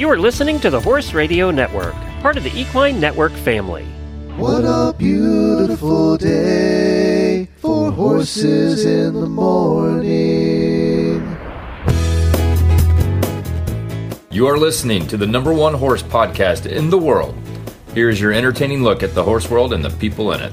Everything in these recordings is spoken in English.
You are listening to the Horse Radio Network, part of the Equine Network family. What a beautiful day for horses in the morning. You are listening to the number one horse podcast in the world. Here is your entertaining look at the horse world and the people in it.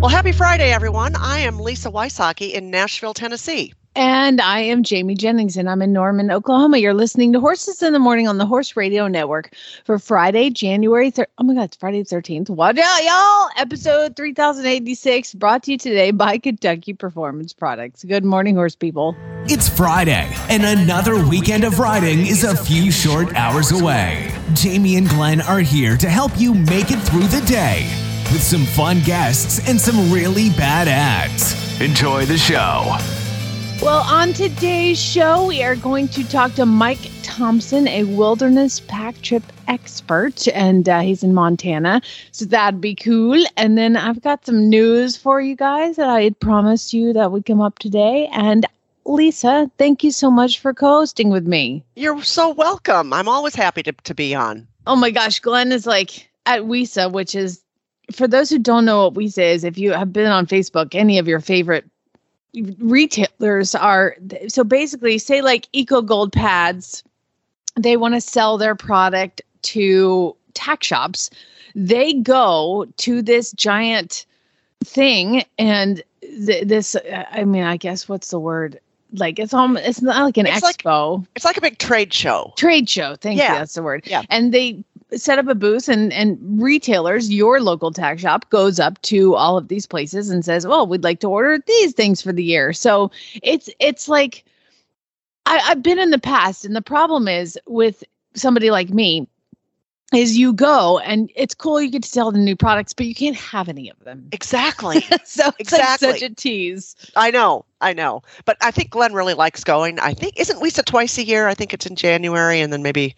Well, happy Friday, everyone. I am Lisa Wysocki in Nashville, Tennessee. And I am Jamie Jennings, and I'm in Norman, Oklahoma. You're listening to Horses in the Morning on the Horse Radio Network for Friday, January 3rd. Oh my God, it's Friday the 13th. What out, y'all? Episode 3086, brought to you today by Kentucky Performance Products. Good morning, horse people. It's Friday, and another weekend of riding is a few short hours away. Jamie and Glenn are here to help you make it through the day with some fun guests and some really bad ads. Enjoy the show. Well, on today's show, we are going to talk to Mike Thompson, a wilderness pack trip expert, and uh, he's in Montana. So that'd be cool. And then I've got some news for you guys that I had promised you that would come up today. And Lisa, thank you so much for co hosting with me. You're so welcome. I'm always happy to, to be on. Oh my gosh, Glenn is like at WESA, which is, for those who don't know what WESA is, if you have been on Facebook, any of your favorite retailers are so basically say like EcoGold pads they want to sell their product to tack shops they go to this giant thing and th- this i mean i guess what's the word like it's almost it's not like an It's like- expo It's like a big trade show. trade show thank Yeah. you that's the word Yeah. and they set up a booth and and retailers your local tack shop goes up to all of these places and says well we'd like to order these things for the year so it's it's like I, i've been in the past and the problem is with somebody like me is you go and it's cool you get to sell the new products but you can't have any of them Exactly. so it's Exactly. like such a tease I know. I know. But I think Glenn really likes going. I think, isn't Lisa twice a year? I think it's in January and then maybe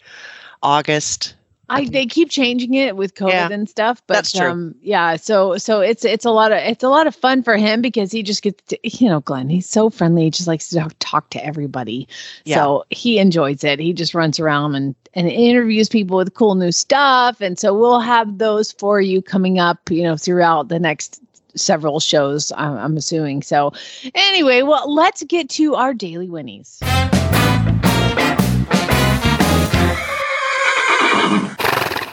August. I they keep changing it with COVID Yeah, and stuff, but that's true. um yeah, so so it's it's a lot of it's a lot of fun for him because he just gets to, you know, Glenn, he's so friendly, he just likes to talk, talk to everybody. Yeah. So he enjoys it. He just runs around and and interviews people with cool new stuff and so we'll have those for you coming up, you know, throughout the next several shows I'm, I'm assuming. So anyway, well, let's get to our daily whinnies.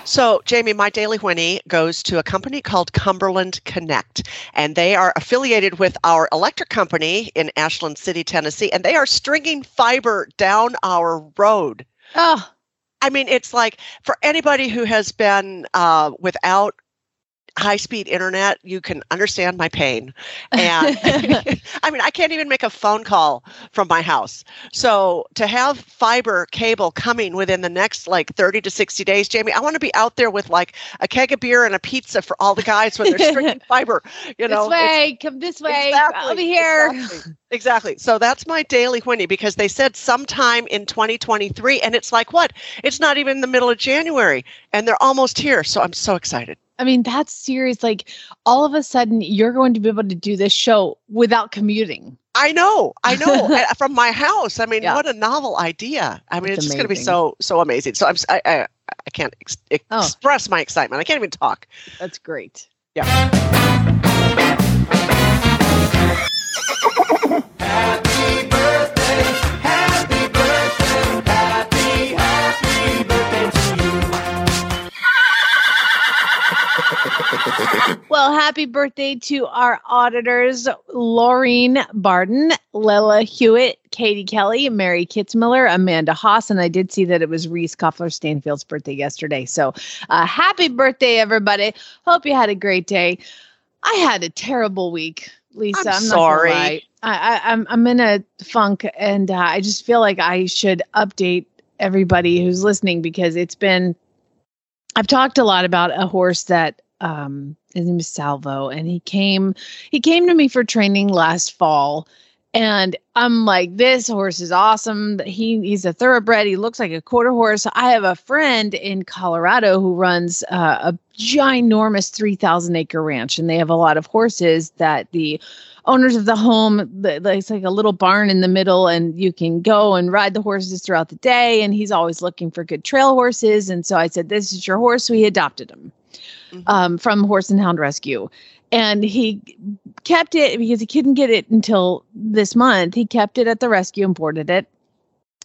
So, Jamie, my daily whinny goes to a company called Cumberland Connect, and they are affiliated with our electric company in Ashland City, Tennessee, and they are stringing fiber down our road. Oh, I mean, it's like for anybody who has been uh, without high speed internet, you can understand my pain. And I mean, I can't even make a phone call from my house. So to have fiber cable coming within the next like 30 to 60 days, Jamie, I want to be out there with like a keg of beer and a pizza for all the guys when they're stringing fiber. You know, this way, come this way, I'll be here. Exactly. Exactly. So that's my daily whinny because they said sometime in 2023, and it's like what? It's not even the middle of January, and they're almost here. So I'm so excited. I mean, that's serious. Like all of a sudden, you're going to be able to do this show without commuting. I know, I know. Uh, from my house. I mean, Yeah. what a novel idea. I mean, It's it's, just going to be so so amazing. So I'm I, I can't ex- Oh. express my excitement. I can't even talk. That's great. Yeah. Well, happy birthday to our auditors, Laureen Barden, Lila Hewitt, Katie Kelly, Mary Kitzmiller, Amanda Haas, and I did see that it was Reese Koffler Stanfield's birthday yesterday. So, uh, happy birthday, everybody! Hope you had a great day. I had a terrible week, Lisa. I'm I'm, sorry. I, I, I'm I'm in a funk, and uh, I just feel like I should update everybody who's listening because it's been. I've talked a lot about a horse that um his name is Salvo and he came he came to me for training last fall And I'm like, this horse is awesome. He he's a thoroughbred. He looks like a quarter horse. I have a friend in Colorado who runs uh, a ginormous 3,000 acre ranch, and they have a lot of horses that the owners of the home it's like a little barn in the middle and you can go and ride the horses throughout the day and he's always looking for good trail horses and so i said this is your horse we adopted him Mhm. um, from horse and hound rescue and he kept it because he couldn't get it until this month he kept it at the rescue and boarded it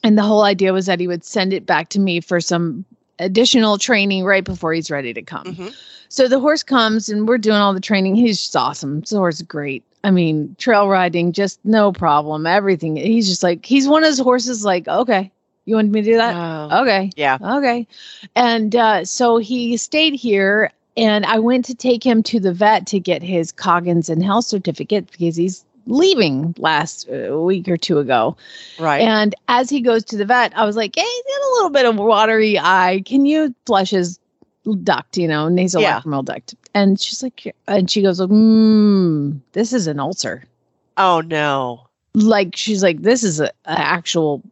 and the whole idea was that he would send it back to me for some additional training right before he's ready to come Mhm. so the horse comes and we're doing all the training. He's just awesome. The horse is great. I mean, trail riding, just no problem. Everything. He's just like, he's one of those horses like, okay, you want me to do that? Oh, Okay. yeah. Okay. And uh, so he stayed here and I went to take him to the vet to get his Coggins and health certificate because he's leaving last uh, week or two ago. Right. And as he goes to the vet, I was like, hey, he's got a little bit of watery eye. Can you flush his duct, you know, nasal Yeah. lacrimal duct? And she's like, and she goes, mm, this is an ulcer. oh no. Like, she's like, this is a, a actual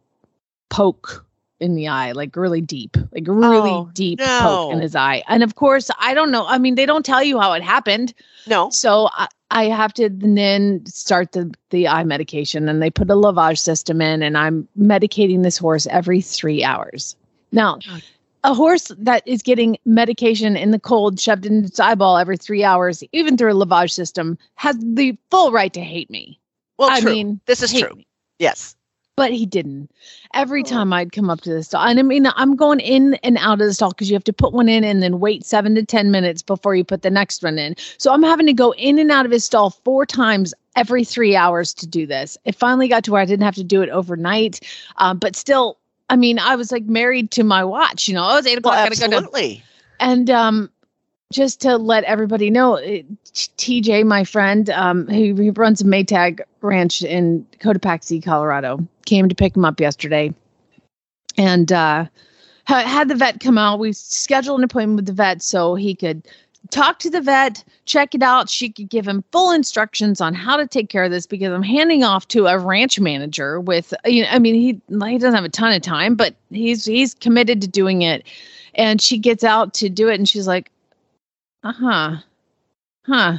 poke in the eye, like really deep, like really Oh, deep poke in his eye. And of course, I don't know. I mean, they don't tell you how it happened. No. So I, I have to then start the the eye medication, and they put a lavage system in, and I'm medicating this horse every three hours. Now, a horse that is getting medication in the cold shoved in its eyeball every three hours, even through a lavage system, has the full right to hate me. Well, I true. mean, this is true. me. Yes. But he didn't. Every Oh. time I'd come up to the stall, and I mean, I'm going in and out of the stall because you have to put one in and then wait seven to 10 minutes before you put the next one in. So I'm having to go in and out of his stall four times every three hours to do this. It finally got to where I didn't have to do it overnight. Um, but still, I mean, I was like married to my watch, you know, oh, it's eight o'clock, Well, gotta go absolutely. and um, just to let everybody know, TJ, my friend, um, who runs a Maytag ranch in Cotopaxi, Colorado, came to pick him up yesterday, and uh, ha- had the vet come out. We scheduled an appointment with the vet so he could talk to the vet, check it out. She could give him full instructions on how to take care of this because I'm handing off to a ranch manager with, you know, I mean, he he doesn't have a ton of time, but he's he's committed to doing it. And she gets out to do it, and she's like, "Uh huh, huh."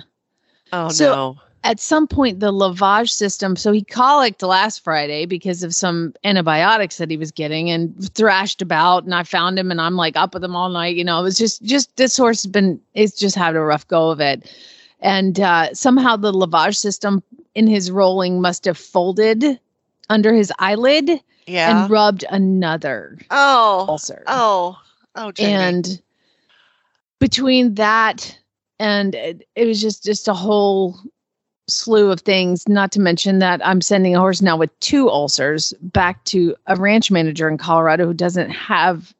Oh So- no. At some point, the lavage system. So he colicked last Friday because of some antibiotics that he was getting, and thrashed about. And I found him, and I'm like up with him all night. You know, it was just just this horse has been it's just had a rough go of it, and uh, somehow the lavage system in his rolling must have folded under his eyelid Yeah. and rubbed another oh. ulcer. Oh. Oh, Jamie. and between that and it, it was just just a whole slew of things not to mention that i'm sending a horse now with two ulcers back to a ranch manager in colorado who doesn't have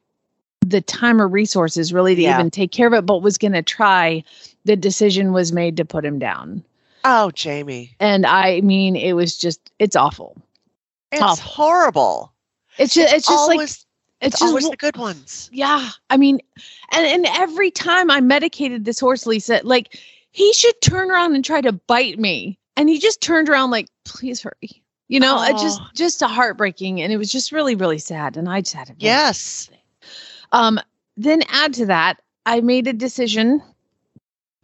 the time or resources really to Yeah. even take care of it but was going to try the decision was made to put him down oh, Jamie. and i mean it was just it's awful It's Awful. horrible. it's just it's just like always, it's it's just always the good ones. yeah i mean and and every time i medicated this horse lisa like he should turn around and try to bite me and he just turned around like please hurry you know it just Oh. just a heartbreaking and it was just really really sad and i just had to Yes. um then add to that i made a decision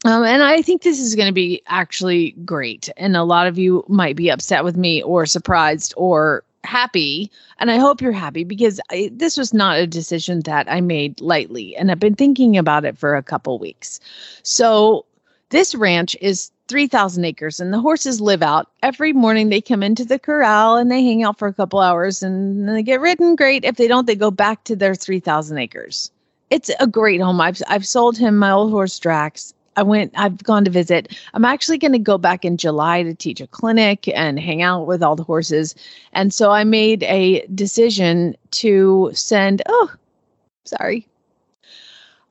um, and I think this is going to be actually great. And a lot of you might be upset with me or surprised or happy. And I hope you're happy because I, this was not a decision that I made lightly. And I've been thinking about it for a couple weeks. So this ranch is 3,000 acres and the horses live out. Every morning they come into the corral and they hang out for a couple hours and then they get ridden. Great. If they don't, they go back to their 3,000 acres. It's a great home. I've, I've sold him my old horse Drax. I went, I've gone to visit. I'm actually going to go back in July to teach a clinic and hang out with all the horses. And so I made a decision to send, oh, sorry.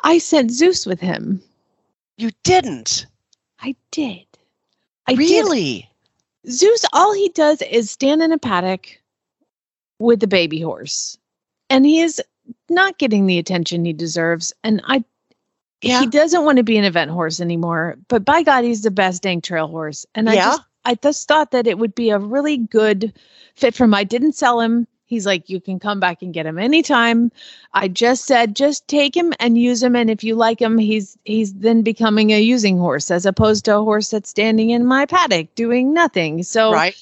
I sent Zeus with him. You didn't. I did. I did. really? Zeus, all he does is stand in a paddock with the baby horse, and he is not getting the attention he deserves. And I, Yeah. he doesn't want to be an event horse anymore. But by God, he's the best dang trail horse. And I Yeah. just, I just thought that it would be a really good fit for him. I didn't sell him. He's like, you can come back and get him anytime. I just said, just take him and use him. And if you like him, he's he's then becoming a using horse as opposed to a horse that's standing in my paddock doing nothing. So Right.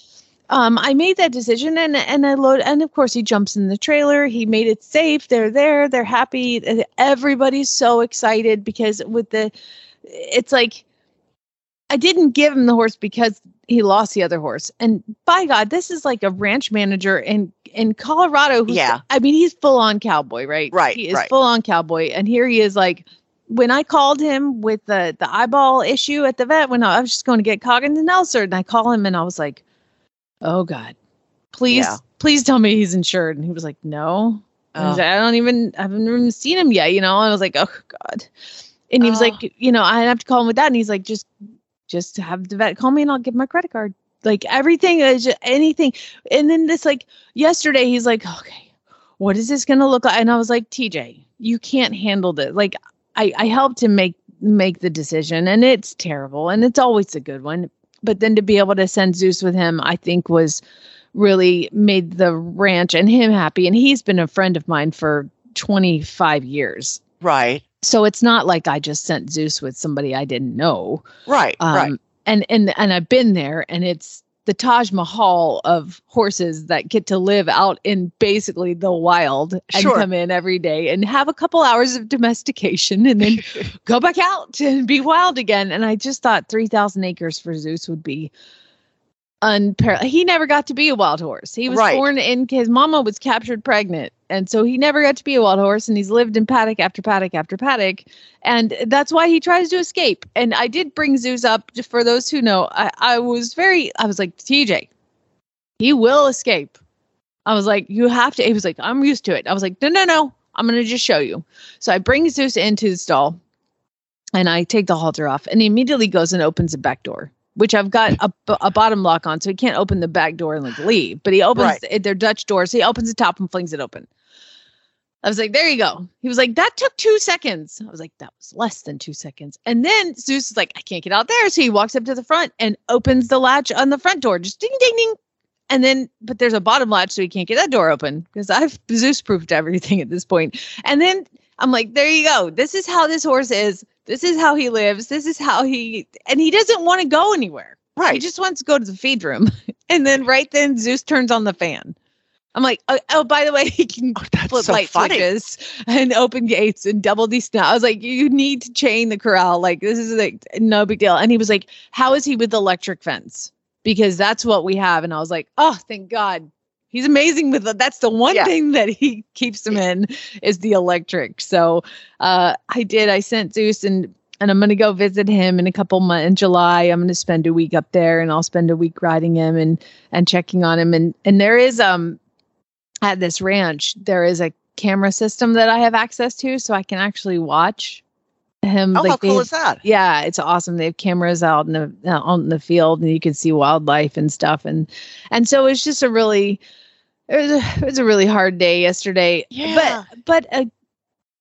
Um, I made that decision and and I load and of course he jumps in the trailer. He made it safe. They're there. They're happy. Everybody's so excited because with the, it's like, I didn't give him the horse because he lost the other horse. And by God, this is like a ranch manager in in Colorado. Who's, Yeah. I mean he's full on cowboy, right? Right, He is right. full on cowboy, and here he is like. When I called him with the the eyeball issue at the vet, when I was just going to get Coggins Nelson, and I call him and I was like, oh god. Please Yeah. please tell me he's insured. And he was like no. Oh. like, I don't even I haven't even seen him yet you know? And i was like oh god. And he was Oh. like you know i have to call him with that. And he's like just just have the vet call me and i'll give my credit card. Like everything is just anything. And then this like yesterday he's like okay what is this gonna look like? And i was like tj you can't handle this. Like i i helped him make make the decision and it's terrible and it's always a good one but then to be able to send Zeus with him, I think was really made the ranch and him happy. And he's been a friend of mine for 25 years. Right. So it's not like I just sent Zeus with somebody I didn't know. Right. Um, right. and and and I've been there and it's the Taj Mahal of horses that get to live out in basically the wild and Sure. come in every day and have a couple hours of domestication and then go back out and be wild again. And I just thought 3,000 acres for Zeus would be unparalleled. He never got to be a wild horse. He was Right. born in his mama was captured pregnant. And so he never got to be a wild horse and he's lived in paddock after paddock after paddock. And that's why he tries to escape. And I did bring Zeus up for those who know. I, I was very, I was like, TJ, he will escape. I was like, you have to. He was like, I'm used to it. I was like, no, no, no. I'm going to just show you. So I bring Zeus into the stall and I take the halter off and he immediately goes and opens the back door, which I've got a, a bottom lock on. So he can't open the back door and like leave, but he opens Right. it, they're Dutch doors. He opens the top and flings it open. I was like, there you go. He was like, that took two seconds. I was like, that was less than two seconds. And then Zeus is like, I can't get out there. So he walks up to the front and opens the latch on the front door, just ding, ding, ding. And then, but there's a bottom latch, so he can't get that door open because I've Zeus proofed everything at this point. And then I'm like, there you go. This is how this horse is. This is how he lives. This is how he, and he doesn't want to go anywhere. Right. He just wants to go to the feed room. and then right then Zeus turns on the fan. I'm like, oh, oh by the way, he can Oh, flip so light funny. switches and open gates and double desnout. I was like, you need to chain the corral. Like this is like no big deal. And he was like, how is he with the electric fence? Because that's what we have. And I was like, oh, thank God. He's amazing with it. That's the one Yeah. thing that he keeps him in is the electric. So uh, I did. I sent Zeus and and I'm gonna go visit him in a couple months in July. I'm gonna spend a week up there and I'll spend a week riding him and and checking on him. And and there is um at this ranch there is a camera system that I have access to, so I can actually watch him. Oh, how they cool have- is that? yeah, it's awesome. They have cameras out in the uh, out in the field, and you can see wildlife and stuff. And and so it's just a really it was a, it was a really hard day yesterday. Yeah. But but uh,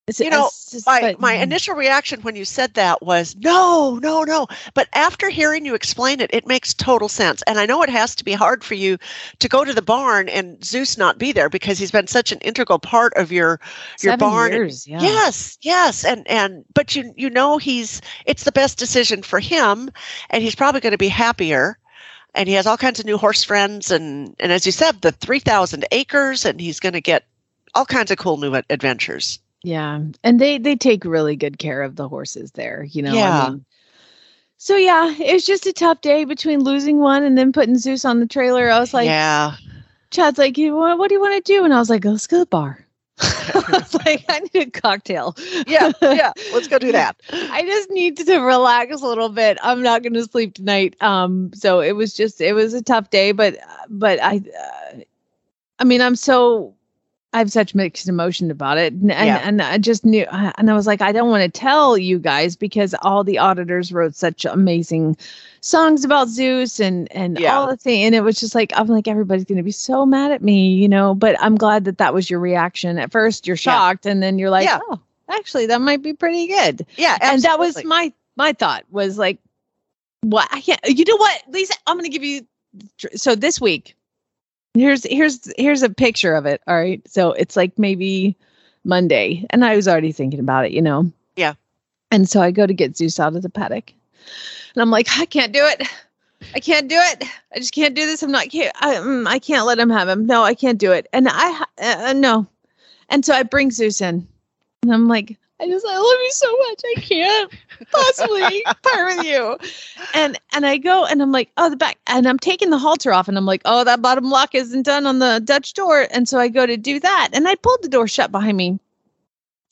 it's, You know, just- My but- my mm-hmm. initial reaction when you said that was no, no, no. But after hearing you explain it, it makes total sense. And I know it has to be hard for you to go to the barn and Zeus not be there because he's been such an integral part of your your seven barn. Years, yeah. Yes, yes, and and but you you know he's it's the best decision for him, and he's probably going to be happier, and he has all kinds of new horse friends, and and as you said, the three thousand acres, and he's going to get all kinds of cool new adventures. Yeah, and they they take really good care of the horses there. You know. Yeah. I mean, so yeah, it was just a tough day between losing one and then putting Zeus on the trailer. I was like, yeah, Chad's like, "You what, what do you want to do?" And I was like, "Let's go to the bar." I was like, "I need a cocktail." yeah, yeah. Let's go do that. I just need to relax a little bit. I'm not going to sleep tonight. Um, so it was just it was a tough day, but but I, uh, I mean, I'm so I have such mixed emotion about it, and and, Yeah. and I just knew, and I was like, I don't want to tell you guys because all the auditors wrote such amazing songs about Zeus and and Yeah. all the thing, and it was just like I'm like everybody's going to be so mad at me, you know. But I'm glad that that was your reaction. At first, you're Yeah. shocked, and then you're like, Yeah. oh, actually, that might be pretty good Yeah, and that was my my thought was like what I can't. You know what, Lisa? I'm going to give you. So this week, here's here's here's a picture of it. All right. So it's like maybe Monday, and I was already thinking about it. You know. Yeah. And so I go to get Zeus out of the paddock, and I'm like, I can't do it. I can't do it. I just can't do this. I'm not. Can't, I, mm, I can't let him have him. No, I can't do it. And I uh, no. And so I bring Zeus in, and I'm like, I just I love you so much. I can't possibly part with you. And and I go and I'm like, oh the back and I'm taking the halter off and I'm like, oh that bottom lock isn't done on the Dutch door. And so I go to do that and I pulled the door shut behind me.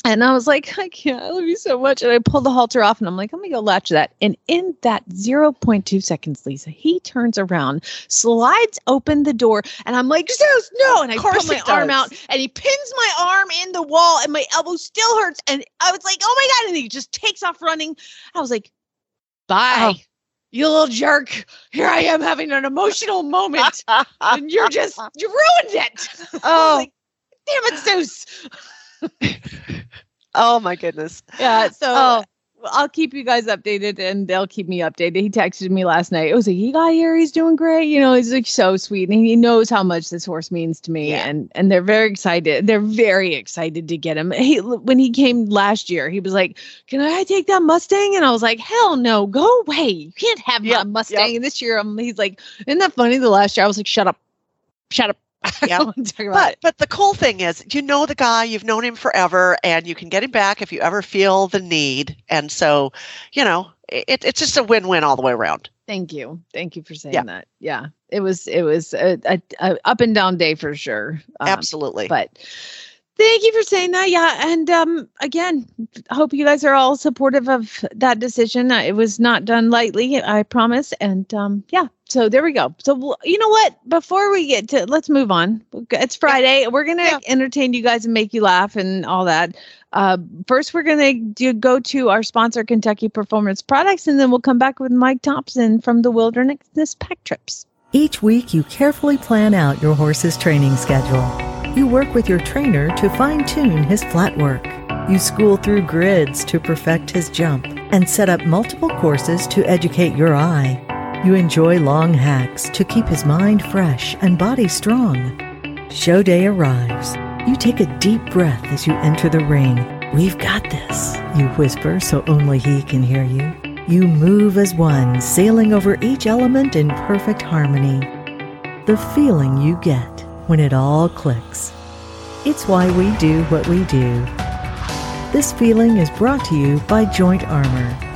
And I was like, I can't, I love you so much. And I pulled the halter off and I'm like, let me go latch that. And in that 0.2 seconds, Lisa, he turns around, slides open the door, and I'm like, Zeus, no. And I pull my arm out and he pins my arm in the wall and my elbow still hurts. And I was like, oh my God. And he just takes off running. I was like, bye. Oh. You little jerk. Here I am having an emotional moment. and you're just, you ruined it. Oh, like, damn it, Zeus. Oh my goodness. Yeah. So oh. I'll keep you guys updated and they'll keep me updated. He texted me last night. It was like, he got here. He's doing great. You know, he's like so sweet and he knows how much this horse means to me. Yeah. And, and they're very excited. They're very excited to get him. He, when he came last year, he was like, can I take that Mustang? And I was like, hell no, go away. You can't have yep, my Mustang. Yep. And this year, um, he's like, isn't that funny? The last year I was like, shut up, shut up. yeah. but but the cool thing is you know the guy, you've known him forever, and you can get him back if you ever feel the need. And so, you know, it, it's just a win-win all the way around. Thank you. Thank you for saying yeah. that. Yeah. It was it was a, a, a, up and down day for sure. Um, Absolutely. But Thank you for saying that. Yeah. And um, again, I hope you guys are all supportive of that decision. It was not done lightly, I promise. And um, yeah, so there we go. So you know what? Before we get to, let's move on. It's Friday. We're gonna yeah. entertain you guys and make you laugh and all that. Uh, first, we're gonna do go to our sponsor, Kentucky Performance Products, and then we'll come back with Mike Thompson from the Wilderness Pack Trips. Each week, you carefully plan out your horse's training schedule. You work with your trainer to fine tune his flat work. You school through grids to perfect his jump and set up multiple courses to educate your eye. You enjoy long hacks to keep his mind fresh and body strong. Show day arrives. You take a deep breath as you enter the ring. We've got this, you whisper so only he can hear you. You move as one, sailing over each element in perfect harmony. The feeling you get when it all clicks. It's why we do what we do. This feeling is brought to you by Joint Armor.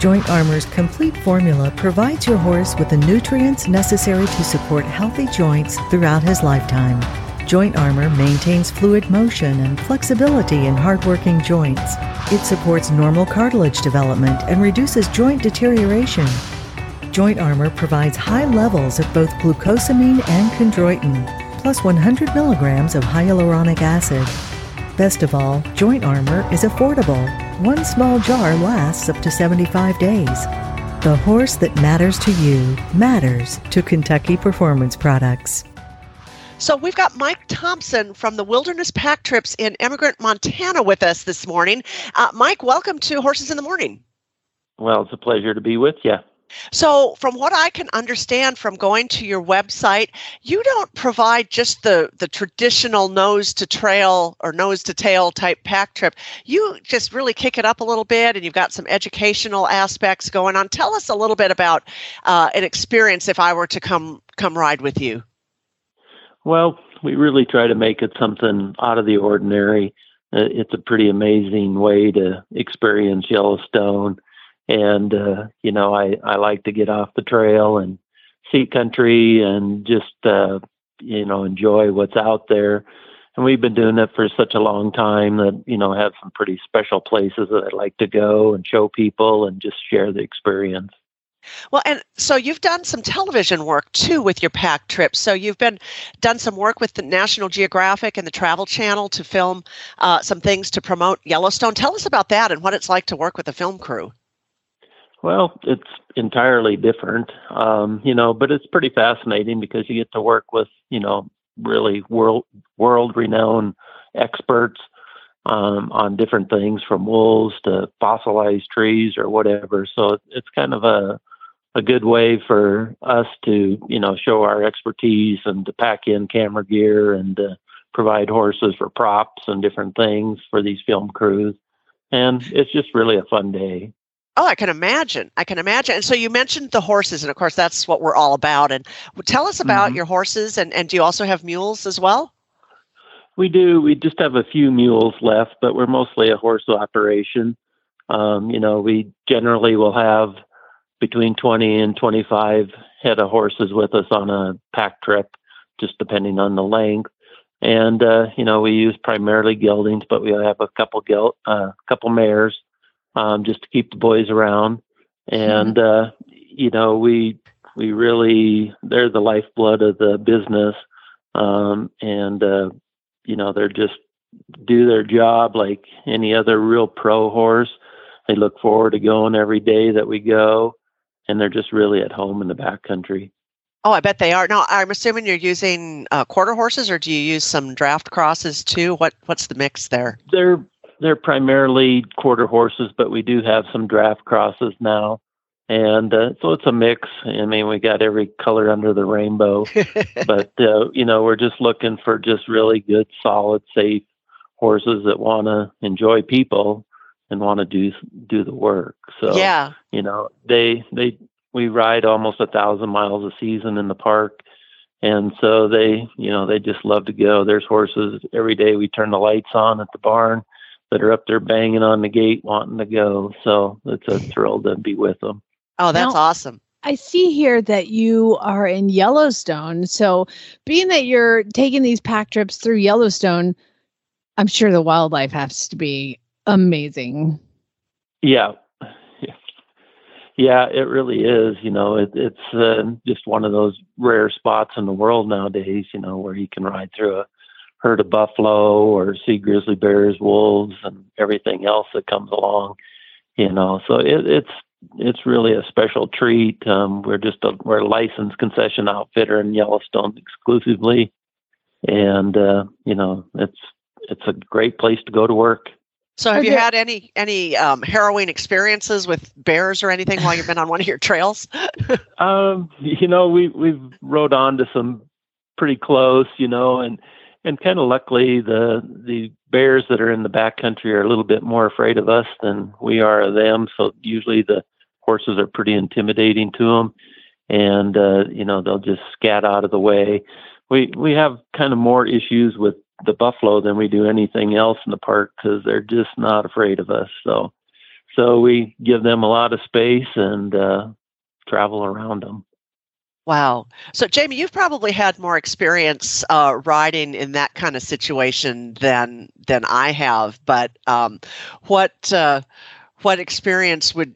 Joint Armor's complete formula provides your horse with the nutrients necessary to support healthy joints throughout his lifetime. Joint Armor maintains fluid motion and flexibility in hardworking joints. It supports normal cartilage development and reduces joint deterioration. Joint Armor provides high levels of both glucosamine and chondroitin, plus 100 milligrams of hyaluronic acid. Best of all, Joint Armor is affordable. One small jar lasts up to 75 days. The horse that matters to you matters to Kentucky Performance Products. So we've got Mike Thompson from the Wilderness Pack Trips in Emigrant, Montana with us this morning. Uh, Mike, welcome to Horses in the Morning. Well, it's a pleasure to be with you. So, from what I can understand from going to your website, you don't provide just the the traditional nose to trail or nose to tail type pack trip. You just really kick it up a little bit, and you've got some educational aspects going on. Tell us a little bit about uh, an experience if I were to come come ride with you. Well, we really try to make it something out of the ordinary. Uh, it's a pretty amazing way to experience Yellowstone and uh, you know I I like to get off the trail and see country and just uh, you know enjoy what's out there. And we've been doing it for such a long time that you know have some pretty special places that I'd like to go and show people and just share the experience. Well, and so you've done some television work too with your pack trips. So you've been done some work with the National Geographic and the Travel Channel to film uh, some things to promote Yellowstone. Tell us about that and what it's like to work with a film crew. Well, it's entirely different, um, you know, but it's pretty fascinating because you get to work with, you know, really world world renowned experts um, on different things from wolves to fossilized trees or whatever. So it's kind of a a good way for us to, you know, show our expertise and to pack in camera gear and uh, provide horses for props and different things for these film crews. And it's just really a fun day. Oh, I can imagine. I can imagine. And so you mentioned the horses, and of course, that's what we're all about. And tell us about mm-hmm. your horses, and, and do you also have mules as well? We do. We just have a few mules left, but we're mostly a horse operation. Um, you know, we generally will have between 20 and 25 head of horses with us on a pack trip, just depending on the length. And uh, you know, we use primarily geldings, but we have a couple gel, uh, couple mares, um, just to keep the boys around. And mm-hmm. uh, you know, we we really they're the lifeblood of the business, um, and uh, you know, they're just do their job like any other real pro horse. They look forward to going every day that we go and they're just really at home in the backcountry. Oh, I bet they are. Now, I'm assuming you're using uh, quarter horses, or do you use some draft crosses too? What What's the mix there? They're they're primarily quarter horses, but we do have some draft crosses now, and uh, so it's a mix. I mean, we got every color under the rainbow, but uh, you know, we're just looking for just really good, solid, safe horses that want to enjoy people and want to do do the work. So yeah, you know, they they we ride almost a thousand miles a season in the park, and so they you know they just love to go. There's horses every day. We turn the lights on at the barn that are up there banging on the gate wanting to go. So it's a thrill to be with them. Oh, that's now, awesome. I see here that you are in Yellowstone. So, being that you're taking these pack trips through Yellowstone, I'm sure the wildlife has to be amazing. Yeah. Yeah, it really is. You know, it, it's uh, just one of those rare spots in the world nowadays, you know, where you can ride through a herd of buffalo or see grizzly bears, wolves, and everything else that comes along, you know. So it, it's it's really a special treat. Um, we're just a we're a licensed concession outfitter in Yellowstone exclusively, and uh, you know it's it's a great place to go to work. So, have you had any any um, harrowing experiences with bears or anything while you've been on one of your trails? um, you know, we we've rode on to some pretty close, you know, and and kind of luckily the the bears that are in the backcountry are a little bit more afraid of us than we are of them. So usually the horses are pretty intimidating to them, and uh, you know they'll just scat out of the way. We we have kind of more issues with the buffalo than we do anything else in the park because they're just not afraid of us. So, so we give them a lot of space and uh, travel around them. Wow. So, Jamie, you've probably had more experience uh, riding in that kind of situation than than I have. But um, what uh, what experience would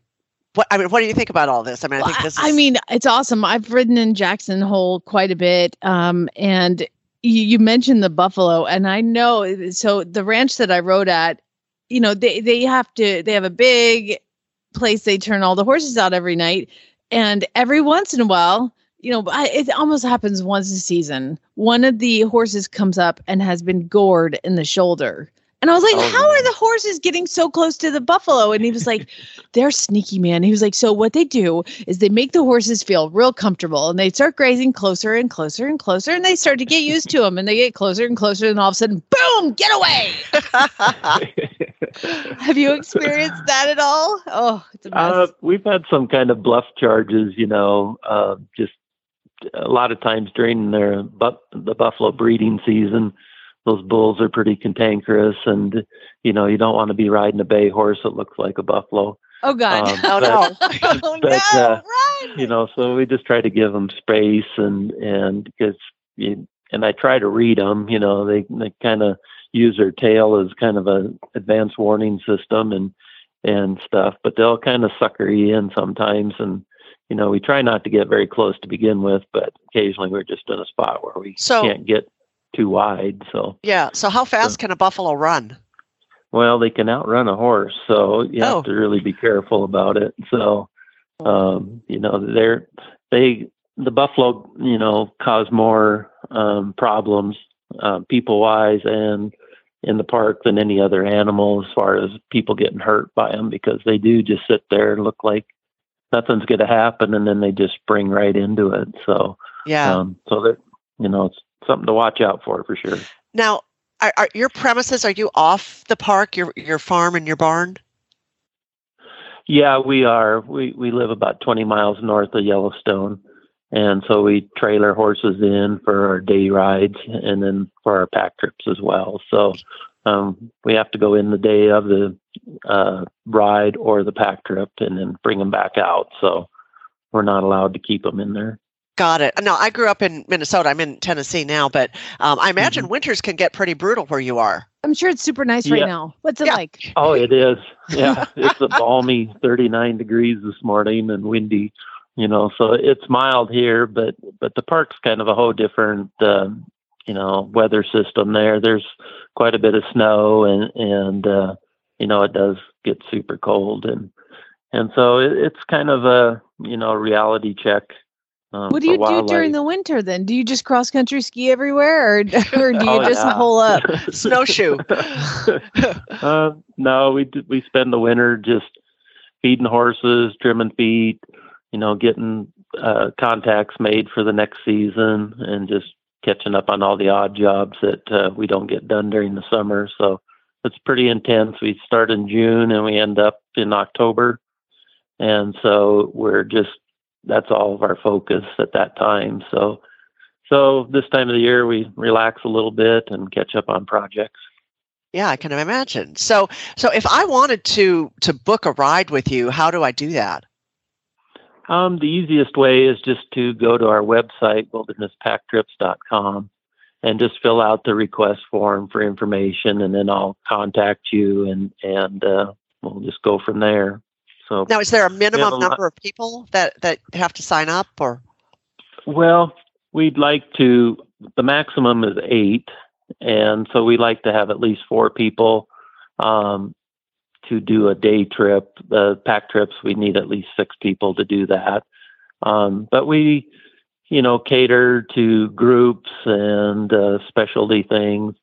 what I mean, what do you think about all this? I mean, I think this. Is... I mean, it's awesome. I've ridden in Jackson Hole quite a bit, um, and you, you mentioned the buffalo, and I know so the ranch that I rode at, you know, they they have to they have a big place they turn all the horses out every night, and every once in a while, you know, I, it almost happens once a season. One of the horses comes up and has been gored in the shoulder. And I was like, oh, how are the horses getting so close to the buffalo? And he was like, they're sneaky, man. He was like, so what they do is they make the horses feel real comfortable and they start grazing closer and closer and closer and they start to get used to them and they get closer and closer and all of a sudden, boom, get away. Have you experienced that at all? Oh, it's a mess. Uh, we've had some kind of bluff charges, you know, uh, just a lot of times during their but the buffalo breeding season those bulls are pretty cantankerous and you know you don't want to be riding a bay horse that looks like a buffalo. Oh god. Um, oh no. Oh, but, no. uh, you know so we just try to give them space and and because and i try to read them you know they they kind of use their tail as kind of a advanced warning system and and stuff but they'll kind of sucker you in sometimes and you know we try not to get very close to begin with but occasionally we're just in a spot where we so, can't get too wide. So yeah. So how fast so, can a buffalo run? Well, they can outrun a horse, so you have oh. to really be careful about it. So, um, you know, they're they the buffalo, you know, cause more um, problems uh, people wise and in the park than any other animal as far as people getting hurt by them because they do just sit there and look like nothing's going to happen, and then they just spring right into it. So Yeah. um, so that you know it's something to watch out for for sure. now, are, are your premises? Are you off the park? Your your farm and your barn? Yeah, we are. We we live about 20 miles north of Yellowstone, and so we trailer horses in for our day rides and then for our pack trips as well. So um, we have to go in the day of the uh, ride or the pack trip and then bring them back out. So we're not allowed to keep them in there. Got it. No, I grew up in Minnesota. I'm in Tennessee now, but um, I imagine winters can get pretty brutal where you are. I'm sure it's super nice right Yeah. now. What's it Yeah. like? Oh, it is. Yeah, it's a balmy 39 degrees this morning and windy. You know, so it's mild here, but but the park's kind of a whole different, um, you know, weather system there. There's quite a bit of snow, and and uh, you know it does get super cold, and and so it, it's kind of a you know reality check. Um, What do you do during the winter then? Do you just cross country ski everywhere or, or do you Oh, just yeah. hole up? Snowshoe. uh, no, we d- we spend the winter just feeding horses, trimming feet, you know, getting uh, contacts made for the next season, and just catching up on all the odd jobs that uh, we don't get done during the summer. So it's pretty intense. We start in June and we end up in October, and so we're just that's all of our focus at that time. So. So this time of the year, we relax a little bit and catch up on projects. Yeah, I can imagine. So, so if I wanted to to book a ride with you, how do I do that? Um, the easiest way is just to go to our website, wildernesspacktrips.com, and just fill out the request form for information, and then I'll contact you, and and uh, we'll just go from there. So, Now, is there a minimum a lot- number of people that that have to sign up, or well, we'd like to. The maximum is eight, and so we like to have at least four people um, to do a day trip. The pack trips, we need at least six people to do that. Um, but we, you know, cater to groups and uh, specialty things,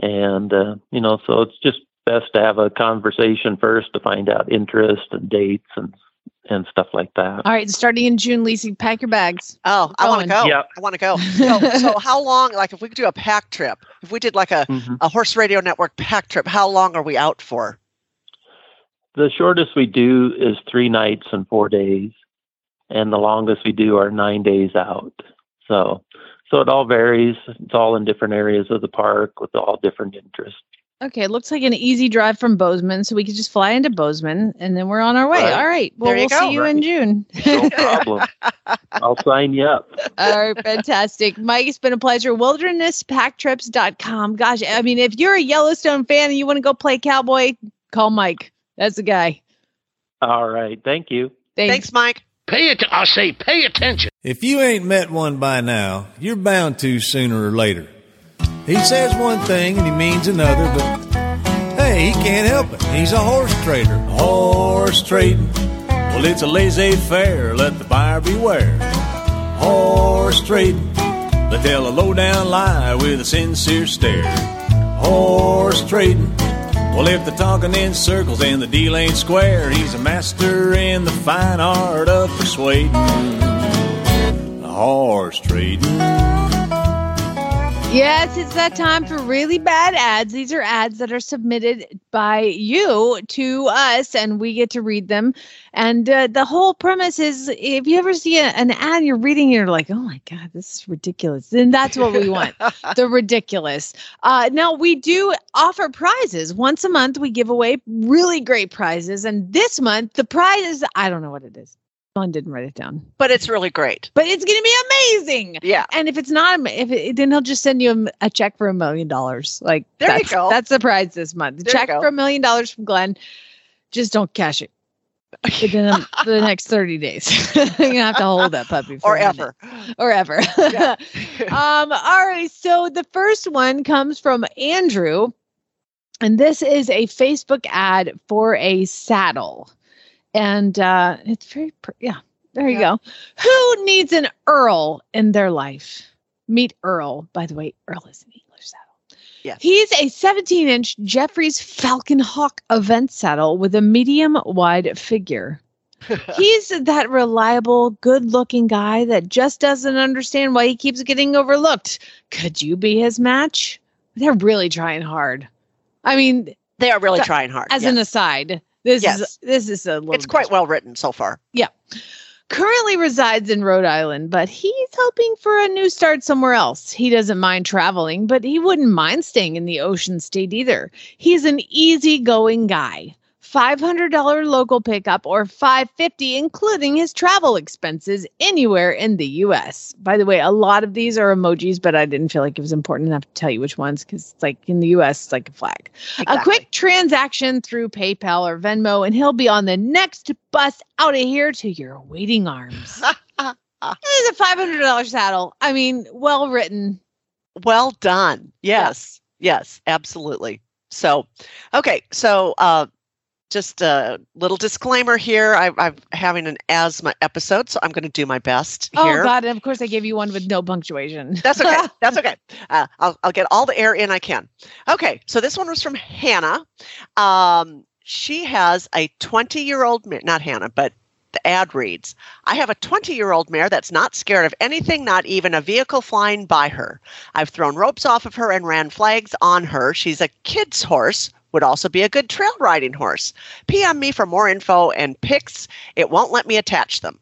and uh, you know, so it's just best to have a conversation first to find out interest and dates and and stuff like that. All right, starting in June, Lisa, pack your bags. oh, I want to go. Yep. I want to go. So, so how long? Like, if we could do a pack trip, if we did like a Mhm. a Horse Radio Network pack trip, how long are we out for? The shortest we do is three nights and four days, and the longest we do are nine days out. So, so it all varies. It's all in different areas of the park with all different interests. Okay, it looks like an easy drive from Bozeman, so we could just fly into Bozeman and then we're on our way. Right. All right. Well, we'll go. see you in June. No problem. I'll sign you up. All right, fantastic. Mike, it's been a pleasure. Wildernesspacktrips.com. Gosh, I mean, if you're a Yellowstone fan and you want to go play cowboy, call Mike. That's the guy. All right. Thank you. Thanks. Thanks, Mike. Pay it. I say, pay attention. If you ain't met one by now, you're bound to sooner or later. He says one thing and he means another, but hey, he can't help it. He's a horse trader. Horse trading. Well, it's a laissez faire. Let the buyer beware. Horse trading. They tell a low down lie with a sincere stare. Horse trading. Well, if they're talking in circles and the deal ain't square, he's a master in the fine art of persuading. Horse trading. Yes, it's that time for really bad ads. These are ads that are submitted by you to us, and we get to read them. And uh, the whole premise is if you ever see a, an ad you're reading, you're like, oh my God, this is ridiculous. Then that's what we want the ridiculous. Uh, now, we do offer prizes. Once a month, we give away really great prizes. And this month, the prize is I don't know what it is. Dawn didn't write it down, But it's really great. but it's going to be amazing. Yeah. And if it's not, if it, then he'll just send you a, a check for a million dollars. Like There you that's, go. That's the prize this month. The There check for a million dollars from Glenn. Just don't cash it within the, the next thirty days. You're gonna have to hold that puppy for Or ever. or ever. Yeah. um. All right. So the first one comes from Andrew, and this is a Facebook ad for a saddle, and uh, it's very pr- yeah. There you Yeah. go. Who needs an Earl in their life? Meet Earl. By the way, Earl is an English saddle. Yeah. He's a 17 inch Jeffries Falcon Hawk event saddle with a medium wide figure. He's that reliable, good looking guy that just doesn't understand why he keeps getting overlooked. Could you be his match? They're really trying hard. I mean, They are really So- trying hard. as yes. an aside, this Yes. is this is a little it's quite well written so far. Yeah. Currently resides in Rhode Island, but he's hoping for a new start somewhere else. He doesn't mind traveling, but he wouldn't mind staying in the ocean state either. He's an easygoing guy. $500 local pickup or 550 including his travel expenses anywhere in the US. By the way, a lot of these are emojis, but I didn't feel like it was important enough to tell you which ones cuz it's like in the US it's like a flag. A quick transaction through PayPal or Venmo, and he'll be on the next bus out of here to your waiting arms. It's a $500 saddle. I mean, well written. well done. Yes. Yes, absolutely. So, okay. So, uh, just a little disclaimer here. I, I'm having an asthma episode, so I'm going to do my best here. Oh, God. And of course, I gave you one with no punctuation. That's okay. That's okay. Uh, I'll, I'll get all the air in I can. Okay. So this one was from Hannah. Um, she has a 20 year old, ma- not Hannah, but the ad reads I have a 20 year old mare that's not scared of anything, not even a vehicle flying by her. I've thrown ropes off of her and ran flags on her. She's a kid's horse. Would also be a good trail riding horse. PM me for more info and pics. It won't let me attach them.